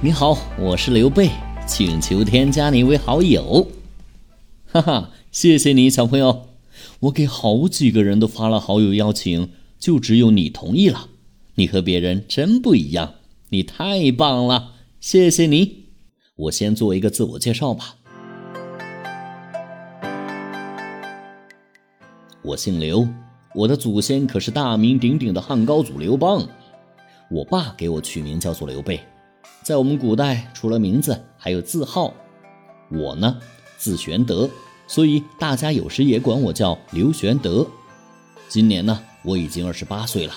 你好，我是刘备，请求添加你为好友。哈哈，谢谢你，小朋友。我给好几个人都发了好友邀请，就只有你同意了。你和别人真不一样，你太棒了，谢谢你。我先做一个自我介绍吧。我姓刘，我的祖先可是大名鼎鼎的汉高祖刘邦。我爸给我取名叫做刘备。在我们古代，除了名字，还有字号。我呢，字玄德，所以大家有时也管我叫刘玄德。今年呢，我已经二十八岁了。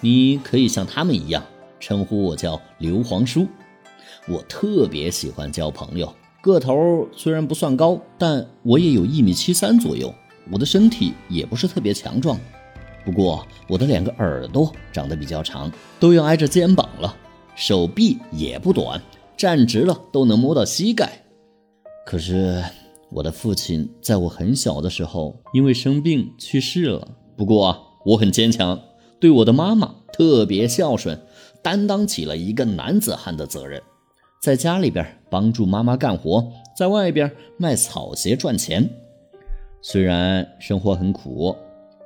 你可以像他们一样称呼我叫刘皇叔。我特别喜欢交朋友。个头虽然不算高，但我也有一米七三左右。我的身体也不是特别强壮，不过我的两个耳朵长得比较长，都要挨着肩膀了。手臂也不短，站直了都能摸到膝盖。可是我的父亲在我很小的时候因为生病去世了。不过我很坚强，对我的妈妈特别孝顺，担当起了一个男子汉的责任，在家里边帮助妈妈干活，在外边卖草鞋赚钱。虽然生活很苦，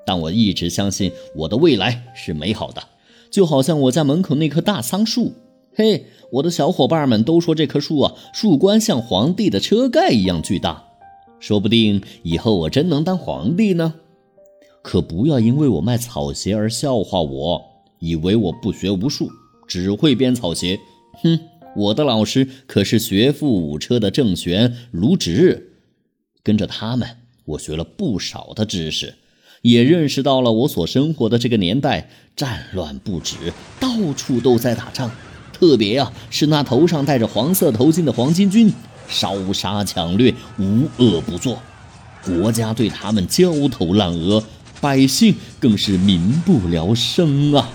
但我一直相信我的未来是美好的，就好像我家门口那棵大桑树。嘿，我的小伙伴们都说这棵树啊，树冠像皇帝的车盖一样巨大，说不定以后我真能当皇帝呢。可不要因为我卖草鞋而笑话我，以为我不学无术，只会编草鞋。哼，我的老师可是学富五车的郑玄、卢植，跟着他们，我学了不少的知识，也认识到了我所生活的这个年代战乱不止，到处都在打仗。特别啊，是那头上戴着黄色头巾的黄巾军，烧杀抢掠，无恶不作，国家对他们焦头烂额，百姓更是民不聊生啊！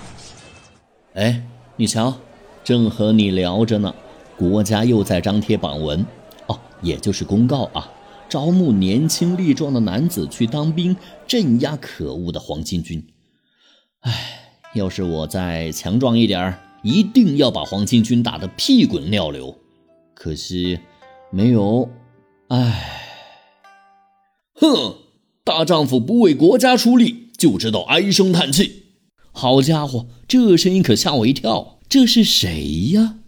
哎，你瞧，正和你聊着呢，国家又在张贴榜文，哦，也就是公告啊，招募年轻力壮的男子去当兵，镇压可恶的黄巾军。哎，要是我再强壮一点儿。一定要把黄巾军打得屁滚尿流，可惜没有。唉，哼，大丈夫不为国家出力，就知道唉声叹气。好家伙，这声音可吓我一跳，这是谁呀？